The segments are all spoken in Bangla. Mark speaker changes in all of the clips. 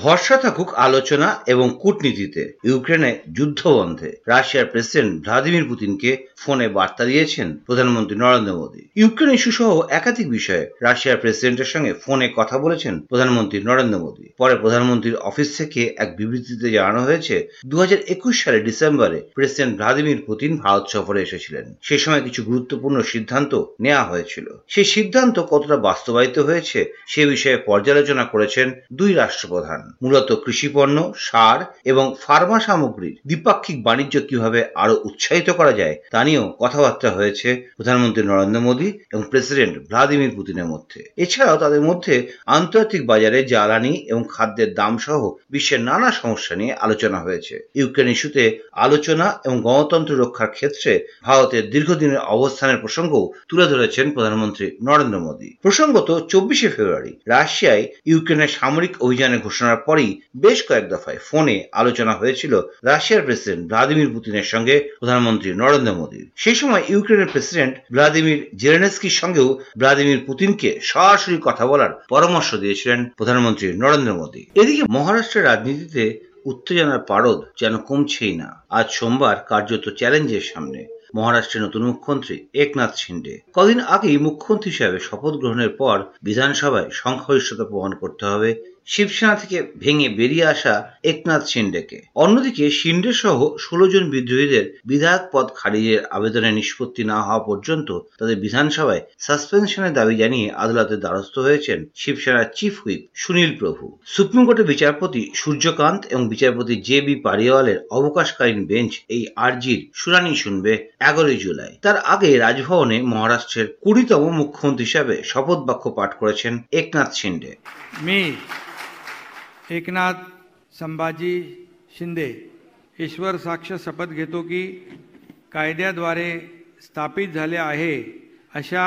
Speaker 1: ভরসা থাকুক আলোচনা এবং কূটনীতিতে। ইউক্রেনে যুদ্ধ বন্ধে রাশিয়ার প্রেসিডেন্ট ভ্লাদিমির পুতিনকে ফোনে বার্তা দিয়েছেন প্রধানমন্ত্রী নরেন্দ্র মোদী। ইউক্রেন ইস্যু সহ একাধিক বিষয়ে রাশিয়ার প্রেসিডেন্টের সঙ্গে ফোনে কথা বলেছেন প্রধানমন্ত্রী নরেন্দ্র মোদী। পরে প্রধানমন্ত্রীর অফিস থেকে এক বিবৃতিতে জানানো হয়েছে দু সালে ডিসেম্বরে প্রেসিডেন্ট ভ্লাদিমির পুতিন ভারত সফরে এসেছিলেন। সে সময় কিছু গুরুত্বপূর্ণ সিদ্ধান্ত নেওয়া হয়েছিল। সেই সিদ্ধান্ত কতটা বাস্তবায়িত হয়েছে সে বিষয়ে পর্যালোচনা করেছেন দুই রাষ্ট্রপ্রধান। মূলত কৃষিপণ্য সার এবং ফার্মা সামগ্রীর দ্বিপাক্ষিক বাণিজ্য কীভাবে আরও উৎসাহিত করা যায় তা নিয়েও কথাবার্তা হয়েছে প্রধানমন্ত্রী নরেন্দ্র মোদী এবং প্রেসিডেন্ট ভ্লাদিমির পুতিনের মধ্যে। এছাড়াও তাদের মধ্যে আন্তর্জাতিক বাজারে জ্বালানি এবং খাদ্যের দাম সহ বিশ্বের নানা সমস্যা নিয়ে আলোচনা হয়েছে। ইউক্রেন ইস্যুতে আলোচনা এবং গণতন্ত্র রক্ষার ক্ষেত্রে ভারতের দীর্ঘদিনের অবস্থানের প্রসঙ্গও তুলে ধরেছেন প্রধানমন্ত্রী নরেন্দ্র মোদী। প্রসঙ্গত চব্বিশে ফেব্রুয়ারি রাশিয়ায় ইউক্রেনের সামরিক অভিযানের ঘোষণার পরই বেশ কয়েক দফায় ফোনে আলোচনা হয়েছিল রাশিয়ার প্রেসিডেন্ট ভ্লাদিমির পুতিনের সঙ্গে প্রধানমন্ত্রী নরেন্দ্র মোদীর সেই সময় ইউক্রেনের প্রেসিডেন্ট ভ্লাদিমির জেলেনস্কির সঙ্গেও ভ্লাদিমির পুতিনকে সরাসরি কথা বলার পরামর্শ দিয়েছিলেন প্রধানমন্ত্রী নরেন্দ্র মোদী। এদিকে মহারাষ্ট্রের রাজনীতিতে উত্তেজনার পারদ যেন কমছেই না। আজ সোমবার কার্যত চ্যালেঞ্জের সামনে। মহারাষ্ট্রের নতুন মুখ্যমন্ত্রী একনাথ শিন্ডে। কদিন আগেই মুখ্যমন্ত্রী হিসাবে শপথ গ্রহণের পর বিধানসভায় সংখ্যাগরিষ্ঠতা প্রমাণ করতে হবে শিবসেনা থেকে ভেঙে বেরিয়ে আসা একনাথ শিন্ডেকে অন্যদিকে শিন্ডে সহ ষোলো জন বিদ্রোহীদের বিধায়ক পদ খারিজের আবেদনের নিষ্পত্তি না হওয়া পর্যন্ত তাদের বিধানসভায় সাসপেনশনের দাবি জানিয়ে আদালতের দ্বারস্থ হয়েছেন শিবসেনার চিফ হুইপ সুনীল প্রভু। সুপ্রিম কোর্টের বিচারপতি সূর্যকান্ত এবং বিচারপতি জে বি পারিওয়ালের অবকাশকালীন বেঞ্চ এই আর্জির শুনানি শুনবে এগারোই জুলাই। তার আগে রাজভবনে মহারাষ্ট্রের কুড়িতম মুখ্যমন্ত্রী হিসাবে শপথ বাক্য পাঠ করেছেন একনাথ শিন্ডে।
Speaker 2: एकनाथ संभाजी शिंदे ईश्वर साक्ष शपथ घेतो की कायद्याद्वारे स्थापित झाले आहे. अशा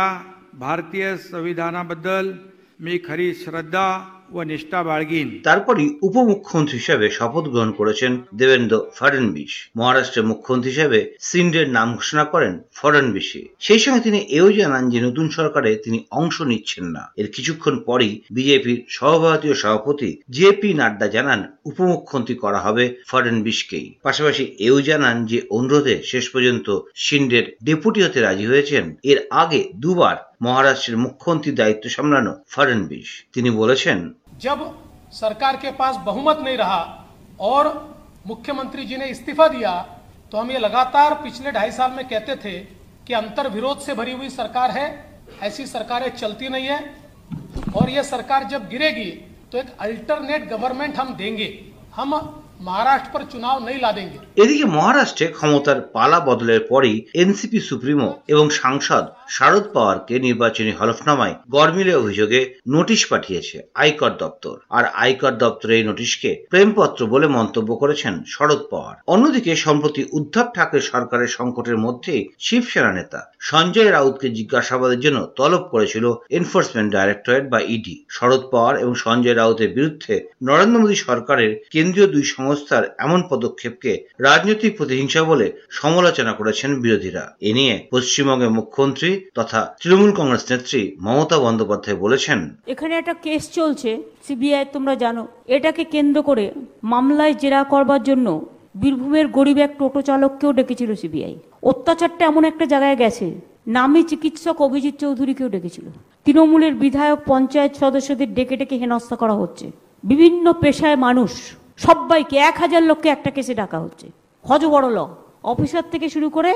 Speaker 2: भारतीय संविधानाबद्दल मी खरी श्रद्धा
Speaker 1: তারপরই উপমুখ্যমন্ত্রী হিসেবে শপথ গ্রহণ করেছেন দেবেন্দ্র ফডনবিস মহারাষ্ট্রের মুখ্যমন্ত্রী হিসেবে সিন্ডের নাম ঘোষণা করেন ফডনবিসে সেই সময় তিনি এও জানান যে নতুন সরকারে তিনি অংশ নিচ্ছেন না। এর কিছুক্ষণ পরেই বিজেপির সহভারতীয় সভাপতি জে পি নাড্ডা জানান উপমুখ্যমন্ত্রী করা হবে ফডনবিসকেই পাশাপাশি এও জানান যে অনুরোধে শেষ পর্যন্ত সিন্ডের ডেপুটি হতে রাজি হয়েছেন। এর আগে দুবার মহারাষ্ট্রের মুখ্যমন্ত্রীর দায়িত্ব সামলানো ফডনবিস তিনি বলেছেন
Speaker 3: जब सरकार के पास बहुमत नहीं रहा और मुख्यमंत्री जी ने इस्तीफा दिया तो हम ये लगातार पिछले ढाई साल में कहते थे कि अंतर विरोध से भरी हुई सरकार है ऐसी सरकारें चलती नहीं है और ये सरकार जब गिरेगी तो एक अल्टरनेट गवर्नमेंट हम देंगे हम महाराष्ट्र पर चुनाव नहीं ला देंगे
Speaker 1: এদিকে মহারাষ্ট্রে ক্ষমতার পালা বদলের পরেই এনসিপি সুপ্রিমো এবং সাংসদ শারদ পাওয়ারকে নির্বাচনী হলফনামায় গরমিলে অভিযোগে নোটিশ পাঠিয়েছে আয়কর দপ্তর। আর আয়কর দপ্তর এই নোটিশকে প্রেমপত্র বলে মন্তব্য করেছেন শরদ পাওয়ার। অন্যদিকে, সম্প্রতি উদ্ধব ঠাকরে সরকারের সংকটের মধ্যে শিবসেনা নেতা সঞ্জয় রাউতকে জিজ্ঞাসাবাদের জন্য তলব করেছিল এনফোর্সমেন্ট ডাইরেক্টরেট বা ইডি। শরদ পাওয়ার এবং সঞ্জয় রাউতের বিরুদ্ধে নরেন্দ্র মোদী সরকারের কেন্দ্রীয় দুই সংস্থার এমন পদক্ষেপকে রাজনৈতিক প্রতিহিংসা বলে সমালোচনা করেছেন বিরোধীরা। এ নিয়ে পশ্চিমবঙ্গের মুখ্যমন্ত্রী তথা তৃণমূল কংগ্রেস নেত্রী মমতা বন্দ্যোপাধ্যায় বলেছেন,
Speaker 4: এখানে একটা কেস চলছে, সিবিআই তোমরা জানো, এটাকে কেন্দ্র করে মামলায় জেরা করবার জন্য বীরভূমের গরিব এক টোটো চালককেও ডেকেছিল সিবিআই। অত্যাচারটা এমন একটা জায়গায় গেছে, নামী চিকিৎসক অভিজিৎ চৌধুরীকেও ডেকেছিল। তৃণমূলের বিধায়ক পঞ্চায়েত সদস্যদের ডেকে ডেকে হেনস্থা করা হচ্ছে। বিভিন্ন পেশায় মানুষ, সবাইকে এক হাজার লোককে একটা কেসে ডাকা হচ্ছে। হজ বড় ল, অফিসার থেকে শুরু করে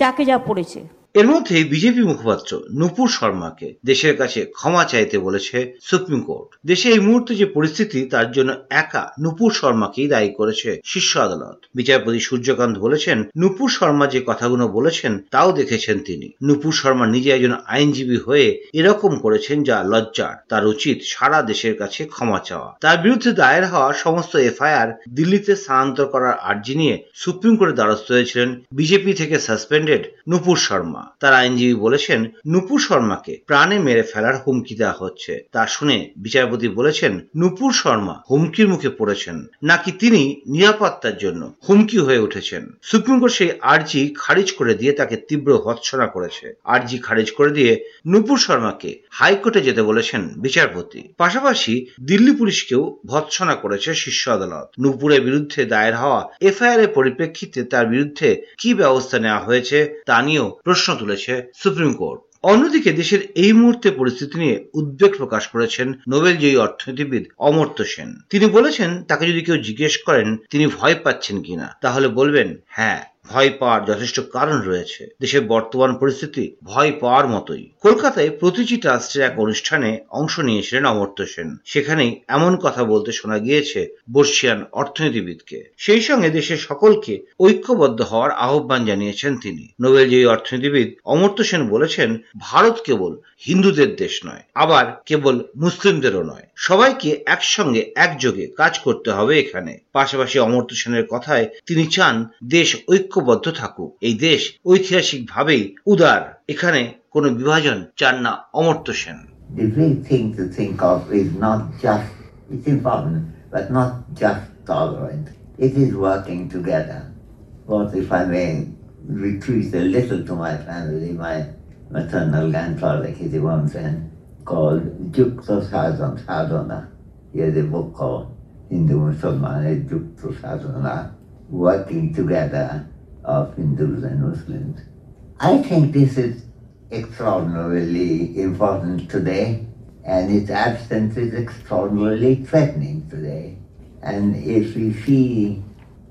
Speaker 4: যাকে যা পড়েছে।
Speaker 1: এর মধ্যে বিজেপি মুখপাত্র নুপুর শর্মাকে দেশের কাছে ক্ষমা চাইতে বলেছে সুপ্রিম কোর্ট। দেশে এই মুহূর্তে যে পরিস্থিতি, তার জন্য একা নুপুর শর্মাকেই দায়ী করেছে শীর্ষ আদালত। বিচারপতি সূর্যকান্ত বলেছেন, নুপুর শর্মা যে কথাগুলো বলেছেন, তাও দেখেছেন তিনি। নুপুর শর্মা নিজে একজন আইনজীবী হয়ে এরকম করেছেন যা লজ্জার। তার উচিত সারা দেশের কাছে ক্ষমা চাওয়া। তার বিরুদ্ধে দায়ের হওয়া সমস্ত এফআইআর দিল্লিতে স্থানান্তর করার আর্জি নিয়ে সুপ্রিম কোর্টের দ্বারস্থ হয়েছিলেন বিজেপি থেকে সাসপেন্ডেড নুপুর শর্মা। শর্মা তার আইনজীবী বলেছেন, নুপুর শর্মাকে প্রাণে মেরে ফেলার হুমকি দেওয়া হচ্ছে। তা শুনে বিচারপতি বলেছেন, নুপুর শর্মা হুমকির মুখে পড়েছেন। নাকি তিনি নিরাপত্তার জন্য হুমকি হয়ে উঠেছেন? সুপ্রিম কোর্ট সেই আর্জি খারিজ করে দিয়ে তাকে তীব্র ভৎসনা করেছে। আর্জি খারিজ করে দিয়ে নুপুর শর্মাকে হাইকোর্টে যেতে বলেছেন বিচারপতি। পাশাপাশি দিল্লি পুলিশকেও ভৎসনা করেছে শীর্ষ আদালত। নুপুরের বিরুদ্ধে দায়ের হওয়া এফআইআর এর পরিপ্রেক্ষিতে তার বিরুদ্ধে কি ব্যবস্থা নেওয়া হয়েছে তা নিয়েও প্রশ্ন তুলেছে সুপ্রিম কোর্ট। অন্যদিকে দেশের এই মুহূর্তে পরিস্থিতি নিয়ে উদ্বেগ প্রকাশ করেছেন নোবেল নোবেলজয়ী অর্থনীতিবিদ অমর্ত্য সেন। তিনি বলেছেন, তাকে যদি কেউ জিজ্ঞেস করেন, তিনি ভয় পাচ্ছেন কিনা, তাহলে বলবেন হ্যাঁ। ভয় পাওয়ার যথেষ্ট কারণ রয়েছে। দেশের বর্তমান পরিস্থিতি ভয় পাওয়ার মতোই। কলকাতায় প্রতিটি ট্রাস্টের এক অনুষ্ঠানে অংশ নিয়েছিলেন অমর্ত্য সেন। সেখানেই এমন কথা বলতে শোনা গিয়েছে বর্ষিয়ান অর্থনীতিবিদকে। সেই সঙ্গে দেশের সকলকে ঐক্যবদ্ধ হওয়ার আহ্বান জানিয়েছেন তিনি। নোবেলজয়ী অর্থনীতিবিদ অমর্ত্য সেন বলেছেন, ভারত কেবল হিন্দুদের দেশ নয়, আবার কেবল মুসলিমদেরও নয়। সবাইকে একসঙ্গে একযোগে কাজ করতে হবে এখানে। পাশাপাশি অমর্ত্য সেনের কথায় তিনি চান, দেশ ঐক্যবদ্ধ থাকুক এই দেশ ঐতিহাসিকভাবেই উদার এখানে কোনো বিভাজন চান না Amartya Sen
Speaker 5: The big thing to think of is not just, it's important, but not just tolerant. It is working together. What if I may retreat a little to my family, my maternal grandfather Kitty Wamsen called Jukta Sadhan Sadhana. He had a book called Hindu Musalman, Jukta Sadhana, working together of Hindus and Muslims. I think this is extraordinarily important today, and its absence is extraordinarily threatening today. And if we see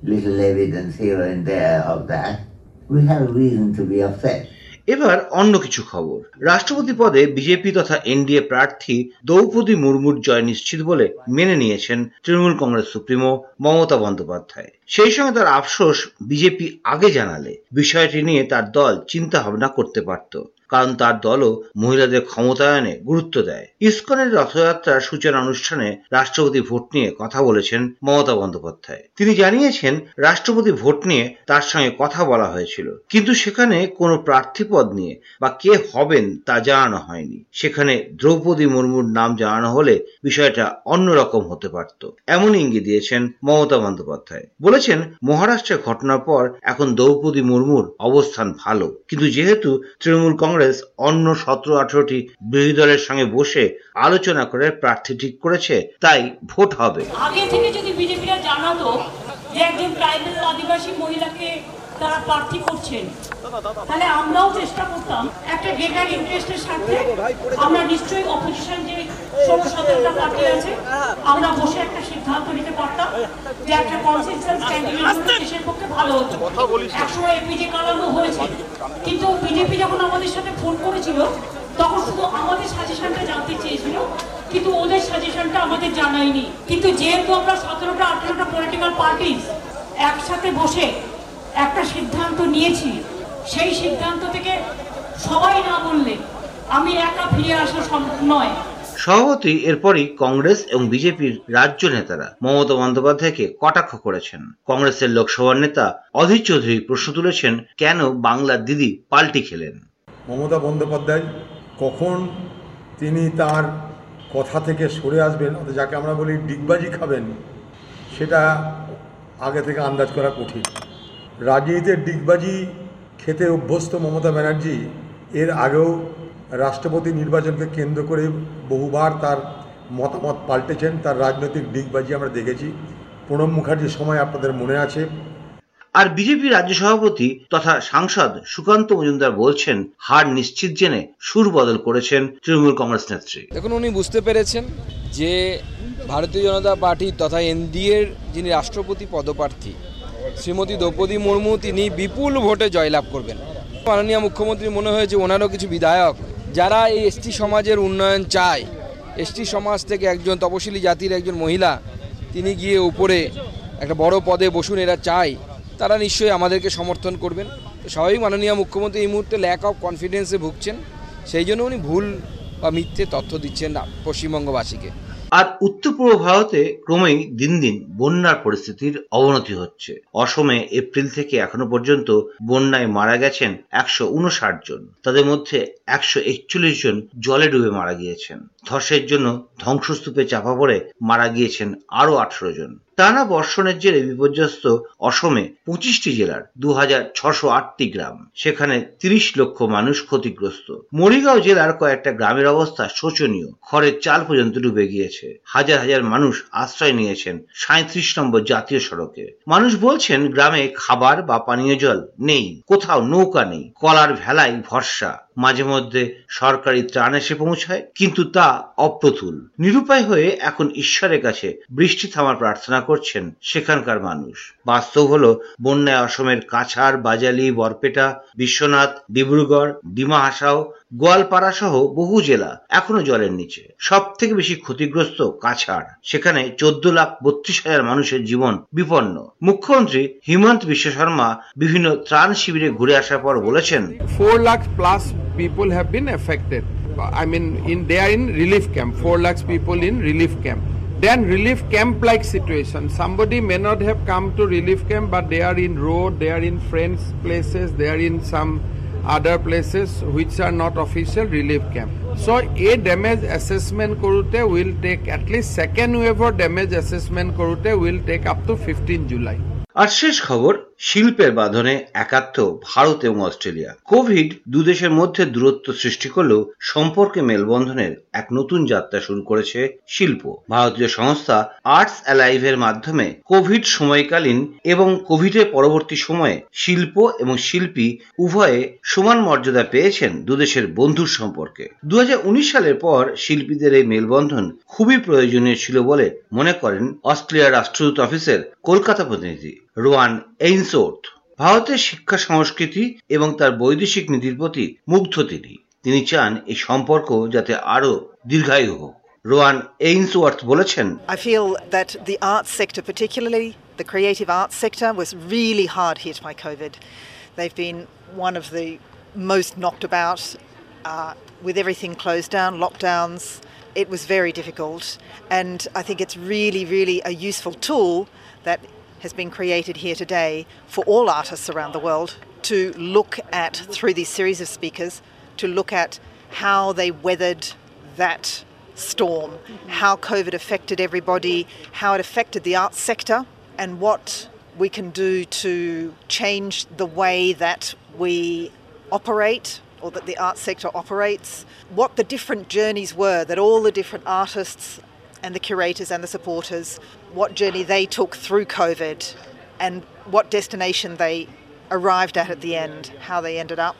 Speaker 5: little evidence here and there of that, we have reason to be upset.
Speaker 1: এবার অন্য কিছু খবর। রাষ্ট্রপতি পদে বিজেপি তথা এনডিএ প্রার্থী দ্রৌপদী মুর্মুর জয় নিশ্চিত বলে মেনে নিয়েছেন তৃণমূল কংগ্রেস সুপ্রিমো মমতা বন্দ্যোপাধ্যায়। সেই সঙ্গে তার আফসোস বিজেপি আগে জানালে। বিষয়টি নিয়ে তার দল চিন্তা ভাবনা করতে পারত। কারণ তার দলও মহিলাদের ক্ষমতায়নে গুরুত্ব দেয়। ইস্কনের রথযাত্রার সূচনা অনুষ্ঠানে রাষ্ট্রপতি ভোট নিয়ে কথা বলেছেন মমতা বন্দ্যোপাধ্যায়। তিনি জানিয়েছেন, রাষ্ট্রপতি ভোট নিয়ে তার সঙ্গে কথা বলা হয়েছিল। কিন্তু সেখানে কোনো প্রার্থী পদ নিয়ে বা কে হবেন তা জানানো হয়নি। সেখানে দ্রৌপদী মুর্মুর নাম জানানো হলে বিষয়টা অন্যরকম হতে পারত। এমন ইঙ্গিত দিয়েছেন মমতা বন্দ্যোপাধ্যায়। বলেছেন মহারাষ্ট্রের ঘটনার পর এখন দ্রৌপদী মুর্মুর অবস্থান ভালো। কিন্তু যেহেতু তৃণমূল কংগ্রেস অন্য সতেরো আঠারোটি বিরোধী দলের সঙ্গে বসে আলোচনা করে প্রার্থী ঠিক করেছে, তাই ভোট হবে।
Speaker 4: আগে থেকে যদি বিজেপিরা জানাতো যে একজন আদিবাসী মহিলাকে তারা প্রার্থী করছেন, তাহলে আমরাও চেষ্টা করতাম একটা গ্রেটার ইন্টারেস্টের সাথে আমরা নিশ্চয়ই অপোজিশন যে ষোলো সতেরোটা পার্টি আছে। আমরা বসে একটা সিদ্ধান্ত নিতে পারতাম যে একটা ক্যান্ডিডেট দেশের পক্ষে ভালো হতো। একসময় এপিজে কালামও হয়েছে। কিন্তু বিজেপি যখন আমাদের সাথে ফোন করেছিল তখন শুধু আমাদের সাজেশনটা জানতে চেয়েছিল কিন্তু ওদের সাজেশনটা আমাদের জানায়নি। কিন্তু যেহেতু আমরা সতেরোটা আঠেরোটা পলিটিক্যাল পার্টি একসাথে বসে একটা সিদ্ধান্ত নিয়েছি সেই সিদ্ধান্ত থেকে সবাই না বললে আমি একা ফিরে আসা সম্ভব নয়।
Speaker 1: সভাপতি এরপরই কংগ্রেস এবং বিজেপির রাজ্য নেতারা মমতা বন্দ্যোপাধ্যায়কে কটাক্ষ করেছেন। কংগ্রেসের লোকসভার নেতা অধীর চৌধুরী প্রশ্ন তুলেছেন, কেন বাংলার দিদি পাল্টি খেলেন?
Speaker 6: মমতা বন্দ্যোপাধ্যায় কখন তিনি তার কথা থেকে সরে আসবেন যাকে আমরা বলি ডিগবাজি খাবেন, সেটা আগে থেকে আন্দাজ করা কঠিন। রাজনীতিতে ডিগবাজি খেতে অভ্যস্ত মমতা ব্যানার্জি এর আগেও রাষ্ট্রপতি নির্বাচনকে কেন্দ্র করে বহুবার তার মতামত পাল্টেছেন তার রাজনৈতিক ডিগবাজি আমরা দেখেছি। প্রণব মুখার্জির সময় আপনাদের মনে আছে।
Speaker 1: আর বিজেপি রাজ্য সভাপতি তথা সাংসদ সুকান্ত মজুমদার বলছেন হার নিশ্চিত জেনে সুর বদল করেছেন তৃণমূল কংগ্রেস নেত্রী।
Speaker 7: দেখুন উনি বুঝতে পেরেছেন যে ভারতীয় জনতা পার্টি তথা এনডিএর যিনি রাষ্ট্রপতি পদপ্রার্থী শ্রীমতী দ্রৌপদী মুর্মু তিনি বিপুল ভোটে জয়লাভ করবেন। মাননীয় মুখ্যমন্ত্রী মনে হয়েছে ওনারও কিছু বিধায়ক যারা এই এসটি সমাজের উন্নয়ন চায়, এসটি সমাজ থেকে একজন তপশিলি জাতির একজন মহিলা, তিনি গিয়ে উপরে একটা বড় পদে বসুন, এরা চায়, তারা নিশ্চয়ই আমাদেরকে সমর্থন করবেন। সবাই মাননীয় মুখ্যমন্ত্রী এই মুহূর্তে ল্যাক অফ কনফিডেন্সে ভুগছেন, সেই জন্য উনি ভুল বা মিথ্যে তথ্য দিচ্ছেন পশ্চিমবঙ্গবাসীকে।
Speaker 1: আর উত্তর পূর্ব ভারতে ক্রমেই দিন দিন বন্যার পরিস্থিতির অবনতি হচ্ছে। অসমে এপ্রিল থেকে এখনও পর্যন্ত বন্যায় মারা গেছেন একশো উনষাট জন। তাদের মধ্যে একশো একচল্লিশ জন জলে ডুবে মারা গিয়েছেন। ধসের জন্য ধ্বংসস্তূপে চাপা পড়ে মারা গিয়েছেন আরও আঠেরো জন। টানা বর্ষণের জেরে বিপর্যস্ত অসমে পঁচিশটি জেলার দু হাজার ছশো আটটি গ্রাম। সেখানে তিরিশ লক্ষ মানুষ ক্ষতিগ্রস্ত। মরিগাঁও জেলার কয়েকটা গ্রামের অবস্থা শোচনীয়। খড়ের চাল পর্যন্ত ডুবে গিয়েছে। হাজার হাজার মানুষ আশ্রয় নিয়েছেন সাঁত্রিশ নম্বর জাতীয় সড়কে। মানুষ বলছেন গ্রামে খাবার বা পানীয় জল নেই, কোথাও নৌকা নেই, কলার ভেলায় ভরসা। মাঝে মধ্যে সরকারি ত্রাণ এসে পৌঁছায়, কিন্তু তা অপ্রতুল। নিরুপায় হয়ে এখন ঈশ্বরের কাছে বৃষ্টি থামার প্রার্থনা করছেন সেখানকার মানুষ। বাস্তব হল, বন্যায় অসমের কাছাড়, বাজালি, বরপেটা, বিশ্বনাথ, ডিব্রুগড়, ডিমা হাসাও গোয়ালপাড়া সহ বহু জেলা এখনও জলের নিচে। সব থেকে বেশি ক্ষতিগ্রস্ত কাছাড়। সেখানে চোদ্দ লাখ বত্রিশ হাজার মানুষের জীবন বিপন্ন। মুখ্যমন্ত্রী হিমন্ত বিশ্ব শর্মা বিভিন্ন ত্রাণ শিবিরে ঘুরে আসার পর বলেছেন
Speaker 8: four lakh plus people have been affected I mean in they are in relief camp four lakh people in relief camp then relief camp like situation somebody may not have come to relief camp but they are in friends places they in some other places which are not official relief camp so' এই ডেমেজ এছেচমেণ্ট কৰোঁতে will take at least second ৱেভৰ damage assessment কৰোঁতে will take up to fifteen July
Speaker 1: আৰু শেষ খবৰ শিল্পের বাঁধনে একাত্ম ভারত এবং অস্ট্রেলিয়া। কোভিড দুদেশের মধ্যে দূরত্ব সৃষ্টি করলেও সম্পর্কে মেলবন্ধনের এক নতুন যাত্রা শুরু করেছে শিল্প। ভারতীয় সংস্থা আর্টস অ্যালাইভের মাধ্যমে কোভিড সময়কালীন এবং কোভিডের পরবর্তী সময়ে শিল্প এবং শিল্পী উভয়ে সমান মর্যাদা পেয়েছেন দুদেশের বন্ধুর সম্পর্কে। দু হাজার উনিশ সালের পর শিল্পীদের এই মেলবন্ধন খুবই প্রয়োজনীয় ছিল বলে মনে করেন অস্ট্রেলিয়ার রাষ্ট্রদূত অফিসের কলকাতা প্রতিনিধি। রোয়ান এইনসোর্থ ভারতের শিক্ষা সংস্কৃতি এবং তার বৈদেশিক নীতির প্রতি মুগ্ধ তিনি তিনি চান এই সম্পর্ক যাতে আরো দীর্ঘায়ু হোক রোয়ান এইনসওয়ার্থ বলেছেন
Speaker 9: I feel that the arts sector, particularly the creative arts sector, was really hard hit by COVID. They've been one of the most knocked about uh, with everything closed down, lockdowns. It was very difficult, and I think it's really, really a useful tool that has been created here today for all artists around the world to look at, through these series of speakers, to look at how they weathered that storm, how COVID affected everybody, how it affected the arts sector, and what we can do to change the way that we operate or that the arts sector operates, what the different journeys were that all the different artists and the curators and the supporters, what journey they took through COVID and what destination they arrived at at the end, how they ended up.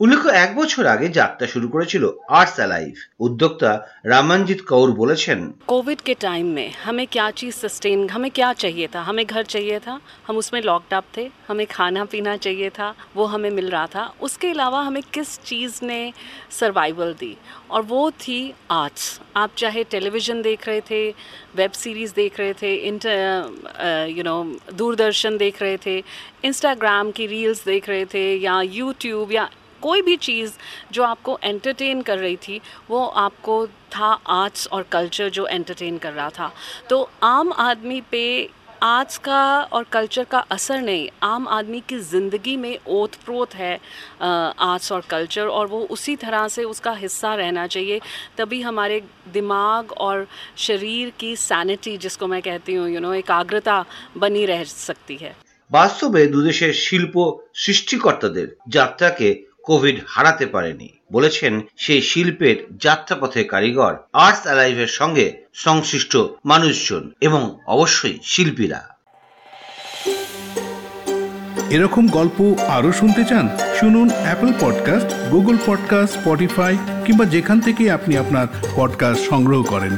Speaker 1: উল্লেখ্য এক বছর আগে যাত্রা শুরু করেছিল আর্টস অ্যালাইভ উদ্যোক্তা রামানজিৎ কৌর বলেছেন
Speaker 10: कोविड के टाइम में हमें क्या चीज़ सस्टेन हमें क्या चाहिए था हमें घर चाहिए था हम उसमें लॉकडाउन थे हमें खाना पीना चाहिए था वो हमें मिल रहा था उसके अलावा हमें किस चीज़ ने सर्वाइवल दी और वो थी आर्ट्स आप चाहे टेलीविज़न देख रहे थे वेब सीरीज़ देख रहे थे इंटर यू नो दूरदर्शन देख रहे थे इंस्टाग्राम की रील्स देख रहे थे या यूट्यूब या कोई भी चीज़ जो आपको एंटरटेन कर रही थी वो आपको था आर्ट्स और कल्चर जो एंटरटेन कर रहा था तो आम आदमी पे आर्ट्स का और कल्चर का असर नहीं आम आदमी की ज़िंदगी में ओत प्रोत है आर्ट्स और कल्चर और वो उसी तरह से उसका हिस्सा रहना चाहिए तभी हमारे दिमाग और शरीर की सैनिटी जिसको मैं कहती हूँ यू नो एकाग्रता बनी रह सकती है
Speaker 1: বাস্তবে দুদেশের শিল্প সৃষ্টিকর্তাদের যাত্রাকে কোভিড হারাতে পারেনি। বলেছেন সেই শিল্পের যাত্রাপথে কারিগর আর্টস অ্যালাইভের সঙ্গে সংশ্লিষ্ট মানুষজন এবং অবশ্যই শিল্পীরা।
Speaker 11: এরকম গল্প আরও শুনতে চান, শুনুন Apple podcast Google podcast Spotify কিংবা যেখান থেকে আপনি আপনার পডকাস্ট সংগ্রহ করেন।